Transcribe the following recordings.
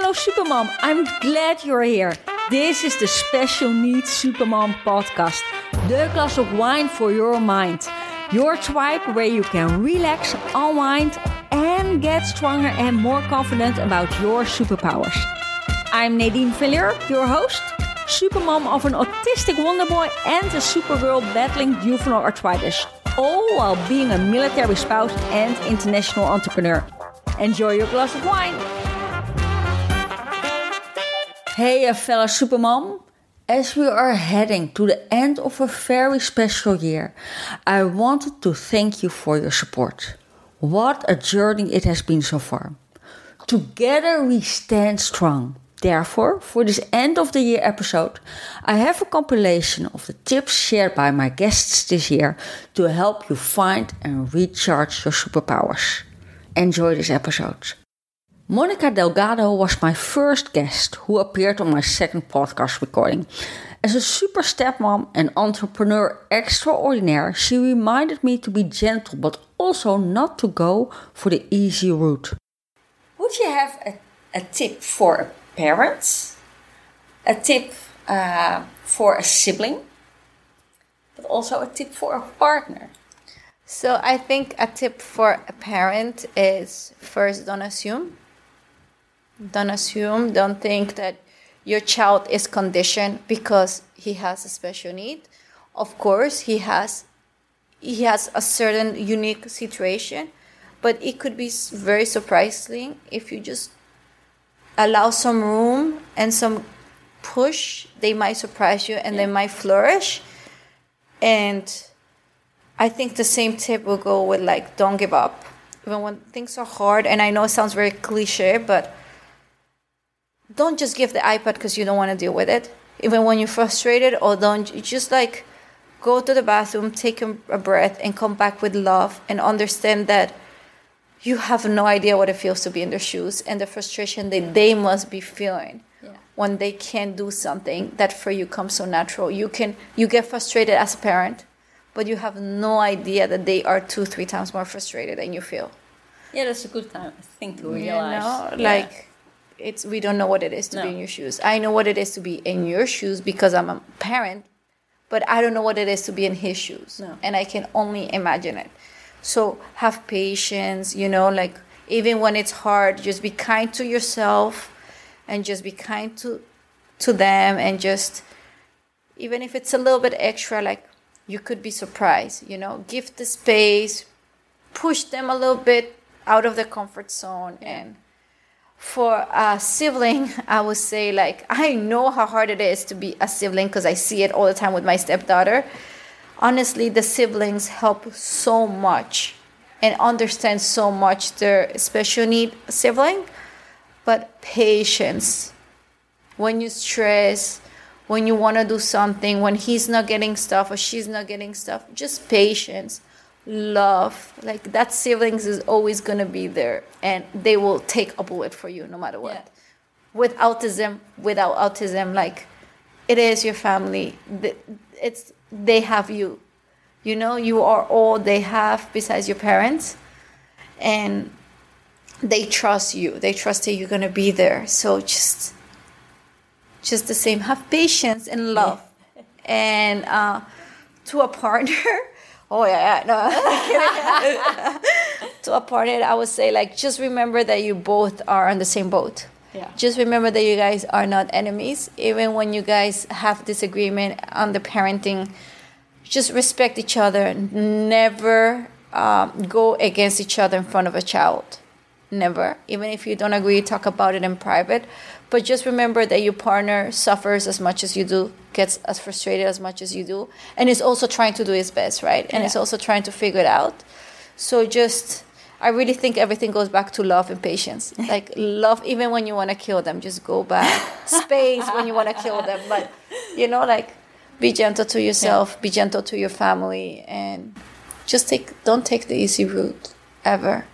fellow Supermom, I'm glad you're here. This is the Special Needs Supermom podcast, the glass of wine for your mind. Your tribe where you can relax, unwind, and get stronger and more confident about your superpowers. I'm Nadine Villier, your host, supermom of an autistic wonder boy and a supergirl battling juvenile arthritis, all while being a military spouse and international entrepreneur. Enjoy your glass of wine. Hey, eh, fellow supermom. As we are heading to the end of a very special year, I wanted to thank you for your support. What a journey it has been so far. Together we stand strong. Therefore, for this end of the year episode, I have a compilation of the tips shared by my guests this year to help you find and recharge your superpowers. Enjoy this episode. Monica Delgado was my first guest who appeared on my second podcast recording. As a super stepmom and entrepreneur extraordinaire, she reminded me to be gentle but also not to go for the easy route. Would you have a, a tip for parents, a tip uh, for a sibling, but also a tip for a partner? So I think a tip for a parent is first don't assume don't assume, don't think that your child is conditioned because he has a special need. Of course, he has he has a certain unique situation, but it could be very surprising if you just allow some room and some push, they might surprise you and yeah. they might flourish. And I think the same tip will go with like don't give up. Even when things are hard, and I know it sounds very cliche, but don't just give the iPad because you don't want to deal with it. Even when you're frustrated, or don't just like go to the bathroom, take a breath, and come back with love and understand that you have no idea what it feels to be in their shoes and the frustration that they must be feeling yeah. when they can't do something that for you comes so natural. You can you get frustrated as a parent, but you have no idea that they are two, three times more frustrated than you feel. Yeah, that's a good time, thing to realize. You know, yeah. It's we don't know what it is to no. be in your shoes. I know what it is to be in your shoes because I'm a parent, but I don't know what it is to be in his shoes. No. And I can only imagine it. So have patience, you know, like even when it's hard, just be kind to yourself and just be kind to to them and just even if it's a little bit extra like you could be surprised, you know, give the space, push them a little bit out of the comfort zone and for a sibling, I would say, like, I know how hard it is to be a sibling because I see it all the time with my stepdaughter. Honestly, the siblings help so much and understand so much their special need sibling. But patience. When you stress, when you want to do something, when he's not getting stuff or she's not getting stuff, just patience love like that siblings is always going to be there and they will take a bullet for you no matter what. Yeah. with autism without autism like it is your family. It's they have you. You know you are all they have besides your parents and they trust you. They trust that you're going to be there. So just just the same. Have patience and love. Yeah. and uh, to a partner Oh yeah, yeah. no. to a partner, I would say like just remember that you both are on the same boat. Yeah. Just remember that you guys are not enemies. Even when you guys have disagreement on the parenting, just respect each other. Never um, go against each other in front of a child. Never. Even if you don't agree, talk about it in private. But just remember that your partner suffers as much as you do, gets as frustrated as much as you do, and is also trying to do his best, right? And yeah. is also trying to figure it out. So just, I really think everything goes back to love and patience. Like love, even when you want to kill them, just go back. Space when you want to kill them, but you know, like be gentle to yourself, yeah. be gentle to your family, and just take. Don't take the easy route ever.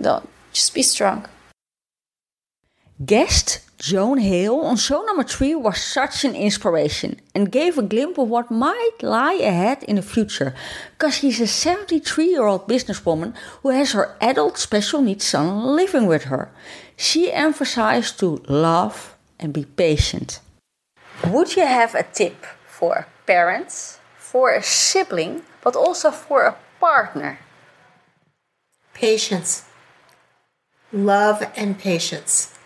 Don't. Just be strong. Guest Joan Hale on show number three was such an inspiration and gave a glimpse of what might lie ahead in the future. Because she's a 73 year old businesswoman who has her adult special needs son living with her. She emphasized to love and be patient. Would you have a tip for parents, for a sibling, but also for a partner? Patience. Love and patience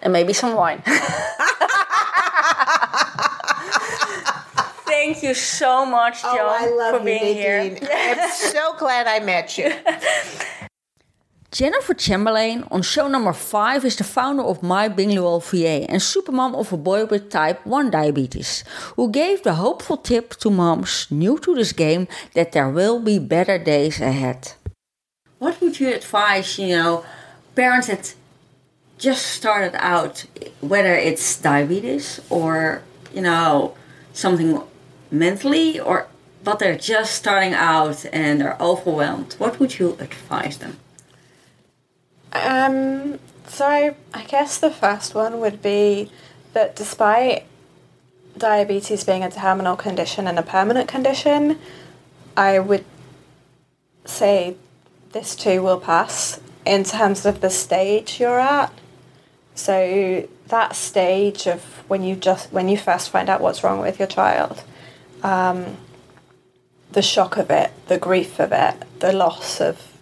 and maybe some wine. Thank you so much, oh, Joan, oh, for being here. I'm so glad I met you. Jennifer Chamberlain on show number 5 is the founder of My Bilingual VA and supermom of a boy with type 1 diabetes, who gave the hopeful tip to moms new to this game that there will be better days ahead. What would you advise, you know, parents that just started out, whether it's diabetes or, you know, something mentally, or but they're just starting out and they're overwhelmed, what would you advise them? Um, so I, I guess the first one would be that despite diabetes being a terminal condition and a permanent condition, I would say this too will pass in terms of the stage you're at. So that stage of when you just when you first find out what's wrong with your child, um, the shock of it, the grief of it, the loss of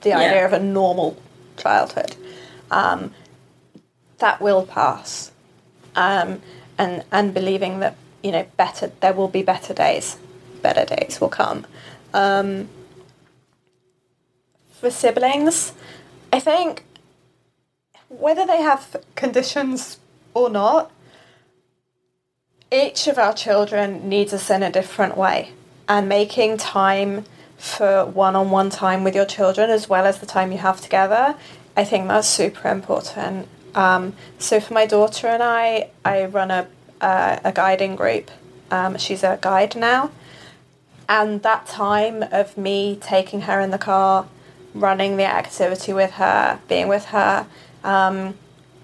the yeah. idea of a normal childhood, um, that will pass, um, and and believing that you know better there will be better days, better days will come. Um, for siblings, I think whether they have conditions or not, each of our children needs us in a different way. And making time for one on one time with your children as well as the time you have together, I think that's super important. Um, so for my daughter and I, I run a, a, a guiding group. Um, she's a guide now. And that time of me taking her in the car, running the activity with her, being with her, um,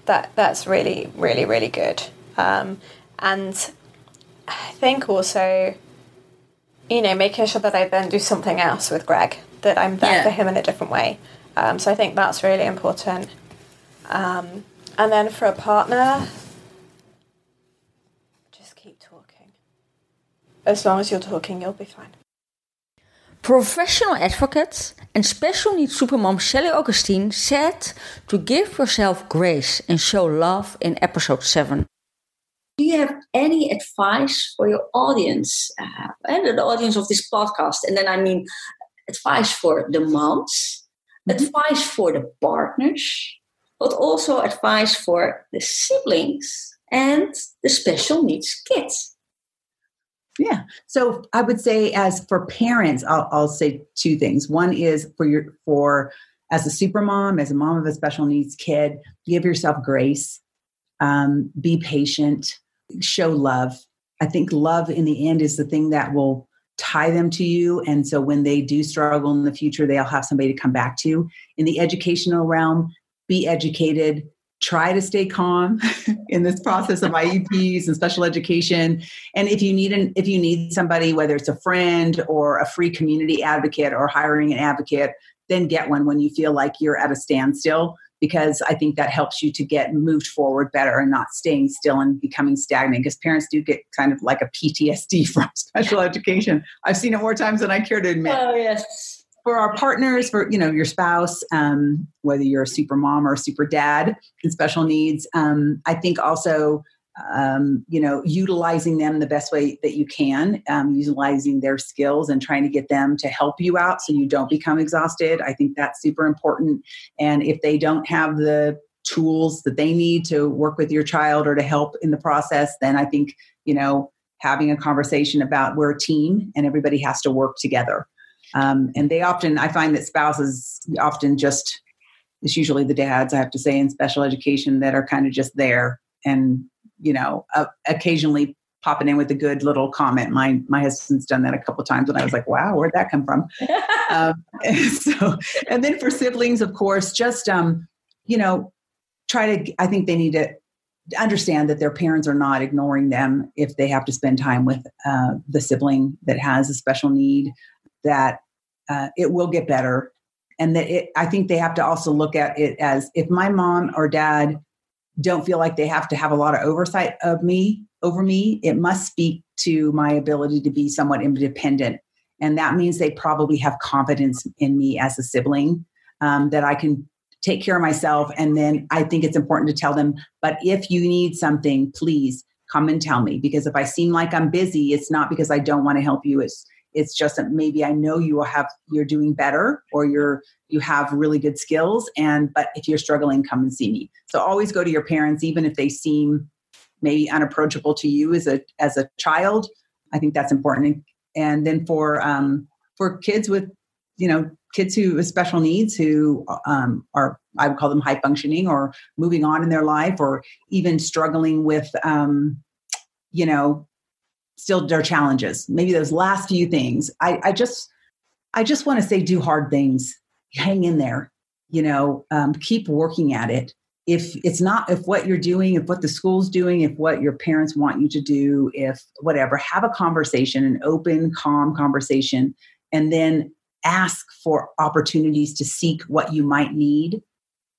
that that's really really really good. Um, and I think also, you know, making sure that I then do something else with Greg, that I'm there yeah. for him in a different way. Um, so I think that's really important. Um, and then for a partner, just keep talking. As long as you're talking, you'll be fine. Professional advocate and special needs supermom Sally Augustine said to give yourself grace and show love in episode 7. Do you have any advice for your audience uh, and the audience of this podcast? And then I mean advice for the moms, mm-hmm. advice for the partners, but also advice for the siblings and the special needs kids. Yeah. So I would say, as for parents, I'll, I'll say two things. One is for your for as a super mom, as a mom of a special needs kid, give yourself grace, um, be patient, show love. I think love in the end is the thing that will tie them to you. And so when they do struggle in the future, they'll have somebody to come back to. In the educational realm, be educated, try to stay calm in this process of IEPs and special education. And if you need an if you need somebody, whether it's a friend or a free community advocate or hiring an advocate, then get one when you feel like you're at a standstill because I think that helps you to get moved forward better and not staying still and becoming stagnant. Because parents do get kind of like a PTSD from special education. I've seen it more times than I care to admit. Oh yes for our partners, for you know your spouse, um, whether you're a super mom or a super dad in special needs, um, I think also um, you know utilizing them the best way that you can, um, utilizing their skills and trying to get them to help you out so you don't become exhausted. I think that's super important. And if they don't have the tools that they need to work with your child or to help in the process, then I think you know having a conversation about we're a team and everybody has to work together um, and they often, I find that spouses often just, it's usually the dads, I have to say, in special education that are kind of just there and, you know, uh, occasionally popping in with a good little comment. My my husband's done that a couple times, and I was like, "Wow, where'd that come from?" um, and so, and then for siblings, of course, just um, you know, try to, I think they need to understand that their parents are not ignoring them if they have to spend time with uh, the sibling that has a special need, that uh, it will get better. And that it, I think they have to also look at it as if my mom or dad don't feel like they have to have a lot of oversight of me over me, it must speak to my ability to be somewhat independent. And that means they probably have confidence in me as a sibling um, that I can take care of myself. And then I think it's important to tell them, but if you need something, please come and tell me. Because if I seem like I'm busy, it's not because I don't want to help you. It's it's just that maybe I know you will have you're doing better or you're you have really good skills. And but if you're struggling, come and see me. So always go to your parents, even if they seem maybe unapproachable to you as a as a child. I think that's important. And then for um, for kids with you know kids who with special needs who um, are i would call them high functioning or moving on in their life or even struggling with um, you know still their challenges maybe those last few things. I, I just i just want to say do hard things. Hang in there you know um, keep working at it. If it's not if what you're doing if what the school's doing if what your parents want you to do if whatever have a conversation an open calm conversation and then ask for opportunities to seek what you might need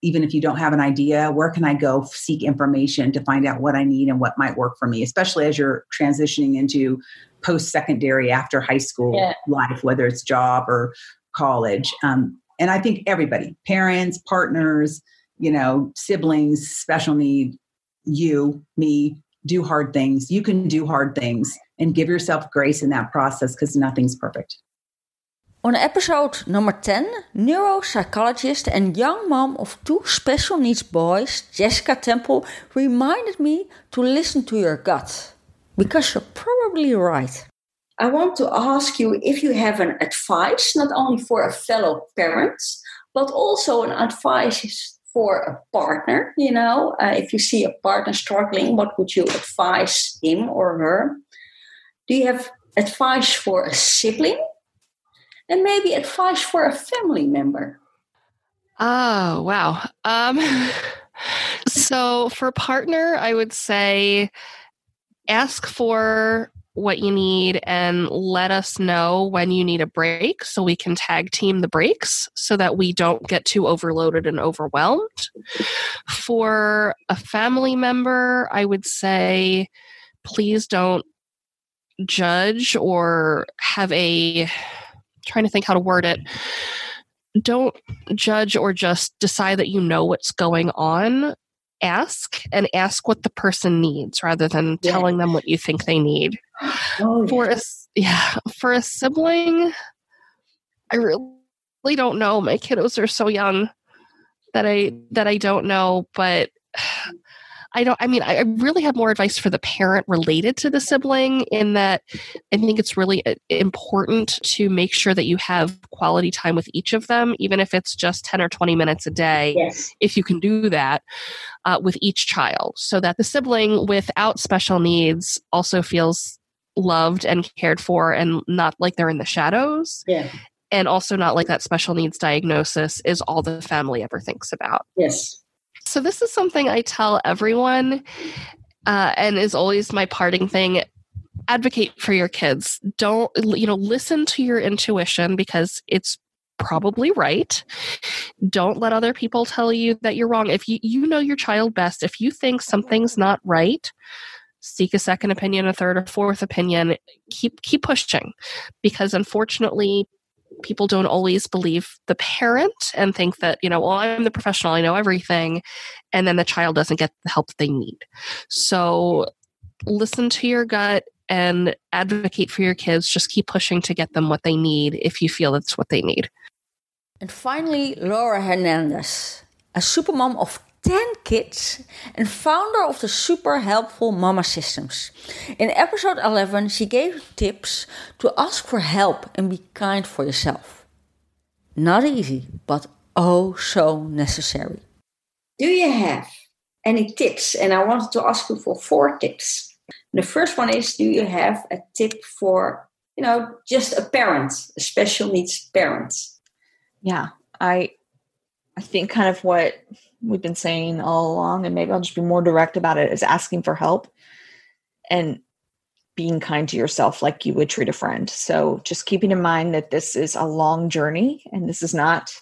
even if you don't have an idea where can i go seek information to find out what i need and what might work for me especially as you're transitioning into post secondary after high school yeah. life whether it's job or college. Um, and i think everybody parents partners you know siblings special need you me do hard things. You can do hard things and give yourself grace in that process because nothing's perfect On episode number 10, neuropsychologist and young mom of two special needs boys, Jessica Temple, reminded me to listen to your gut. Because you're probably right. I want to ask you if you have an advice, not only for a fellow parent, but also an advice for a partner. You know, uh, if you see a partner struggling, what would you advise him or her? Do you have advice for a sibling? And maybe advice for a family member. Oh, wow. Um, so for partner, I would say ask for what you need and let us know when you need a break so we can tag team the breaks so that we don't get too overloaded and overwhelmed. For a family member, I would say please don't judge or have a trying to think how to word it don't judge or just decide that you know what's going on ask and ask what the person needs rather than yeah. telling them what you think they need oh, for yeah. a yeah for a sibling i really don't know my kiddos are so young that i that i don't know but I don't, I mean, I really have more advice for the parent related to the sibling in that I think it's really uh, important to make sure that you have quality time with each of them, even if it's just 10 or 20 minutes a day, yes. if you can do that uh, with each child, so that the sibling without special needs also feels loved and cared for and not like they're in the shadows. Yeah. And also not like that special needs diagnosis is all the family ever thinks about. Yes. So, this is something I tell everyone uh, and is always my parting thing advocate for your kids. Don't, you know, listen to your intuition because it's probably right. Don't let other people tell you that you're wrong. If you, you know your child best, if you think something's not right, seek a second opinion, a third or fourth opinion. Keep keep pushing because unfortunately people don't always believe the parent and think that, you know, well, I'm the professional, I know everything. And then the child doesn't get the help they need. So listen to your gut and advocate for your kids. Just keep pushing to get them what they need if you feel that's what they need. And finally, Laura Hernandez, a supermom of 10 kids and founder of the super helpful Mama Systems. In episode 11, she gave tips to ask for help and be kind for yourself. Not easy, but oh so necessary. Do you have any tips? And I wanted to ask you for four tips. The first one is Do you have a tip for, you know, just a parent, a special needs parent? Yeah, I I think kind of what we've been saying all along, and maybe I'll just be more direct about it, is asking for help and being kind to yourself like you would treat a friend. So just keeping in mind that this is a long journey and this is not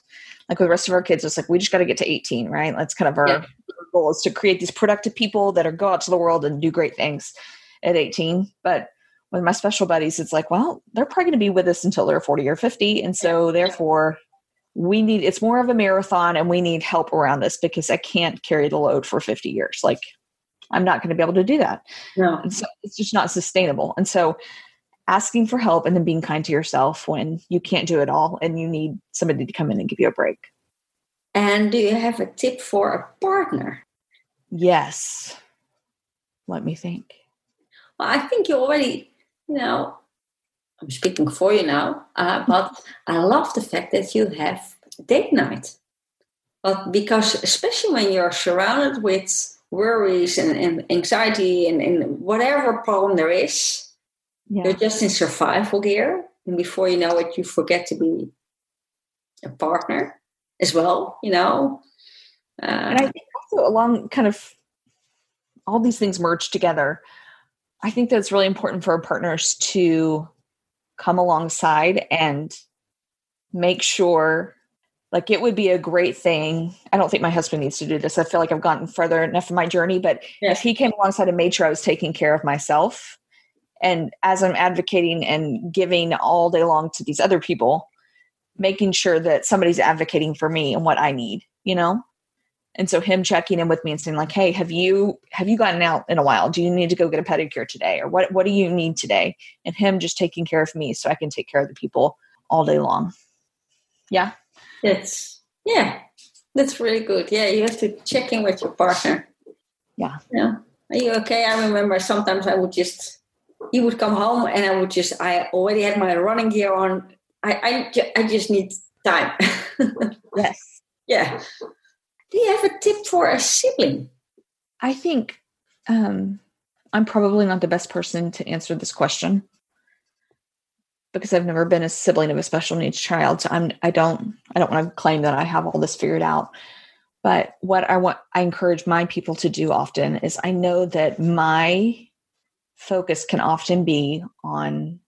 like with the rest of our kids, it's like we just got to get to 18, right? That's kind of our, yeah. goal is to create these productive people that are go out to the world and do great things at 18. But with my special buddies, it's like, well, they're probably going to be with us until they're 40 or 50. And so therefore we need it's more of a marathon and we need help around this because I can't carry the load for 50 years. Like I'm not going to be able to do that. No. And so it's just not sustainable. And so asking for help and then being kind to yourself when you can't do it all and you need somebody to come in and give you a break. And do you have a tip for a partner? Yes. Let me think. Well, I think you already, you know, I'm speaking for you now, uh, but I love the fact that you have date night. But because, especially when you're surrounded with worries and, and anxiety and, and whatever problem there is, yeah. You're just in survival gear. And before you know it, you forget to be a partner as well, you know. Uh, and I think also along kind of all these things merge together. I think that it's really important for our partners to come alongside and make sure like it would be a great thing. I don't think my husband needs to do this. I feel like i've gotten further enough in my journey but yeah. if he came alongside and made sure i was taking care of myself and as i'm advocating and giving all day long to these other people making sure that somebody's advocating for me and what i need you know and so him checking in with me and saying like hey have you have you gotten out in a while? Do you need to go get a pedicure today? Or what what do you need today? And him just taking care of me so i can take care of the people all day long. Yeah. That's yeah. That's really good. Yeah you have to check in with your partner. Yeah. Yeah are you okay? I remember sometimes i would just he would come home and I would just, I already had my running gear on. I, I, I just need time. yes. Yeah. Do you have a tip for a sibling? I think um, I'm probably not the best person to answer this question because I've never been a sibling of a special needs child. So I'm I don't I don't want to claim that I have all this figured out. But what I want I encourage my people to do often is I know that my focus can often be on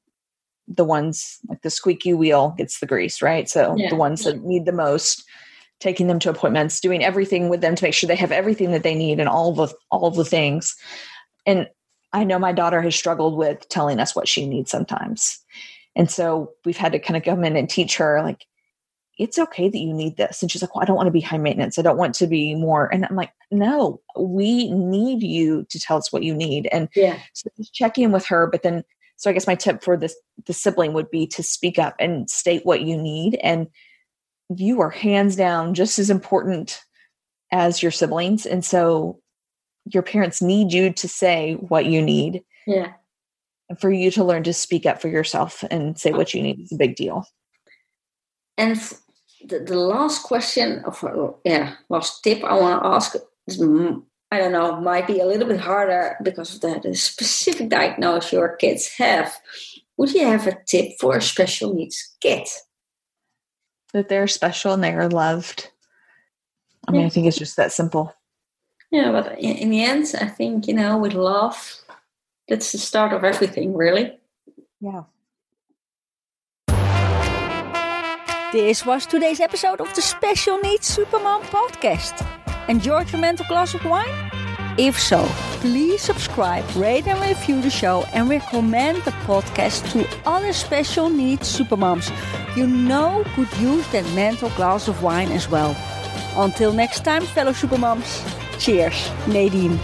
the ones like the squeaky wheel gets the grease, right? So yeah. the ones that need the most, taking them to appointments, doing everything with them to make sure they have everything that they need and all the all the things. And I know my daughter has struggled with telling us what she needs sometimes. And so we've had to kind of come in and teach her like it's okay that you need this. And she's like, well, I don't want to be high maintenance. I don't want to be more. And I'm like, no, we need you to tell us what you need. And yeah. so check in with her. But then, so I guess my tip for this, the sibling would be to speak up and state what you need. And you are hands down just as important as your siblings. And so your parents need you to say what you need. Yeah. And for you to learn to speak up for yourself and say what you need is a big deal. And the, the last question of yeah last tip I want to ask is mm, I don't know might be a little bit harder because of the, the specific diagnosis your kids have. Would you have a tip for a special needs kid? That they're special and they are loved. I mean, yeah. I think it's just that simple. Yeah, but in, in the end, I think you know, with love, that's the start of everything, really. Yeah. This was today's episode of the Special Needs Supermom podcast. Enjoyed your mental glass of wine? If so, please subscribe, rate and review the show, and recommend the podcast to other special needs supermoms you know could use that mental glass of wine as well. Until next time, fellow supermoms, cheers, Nadine.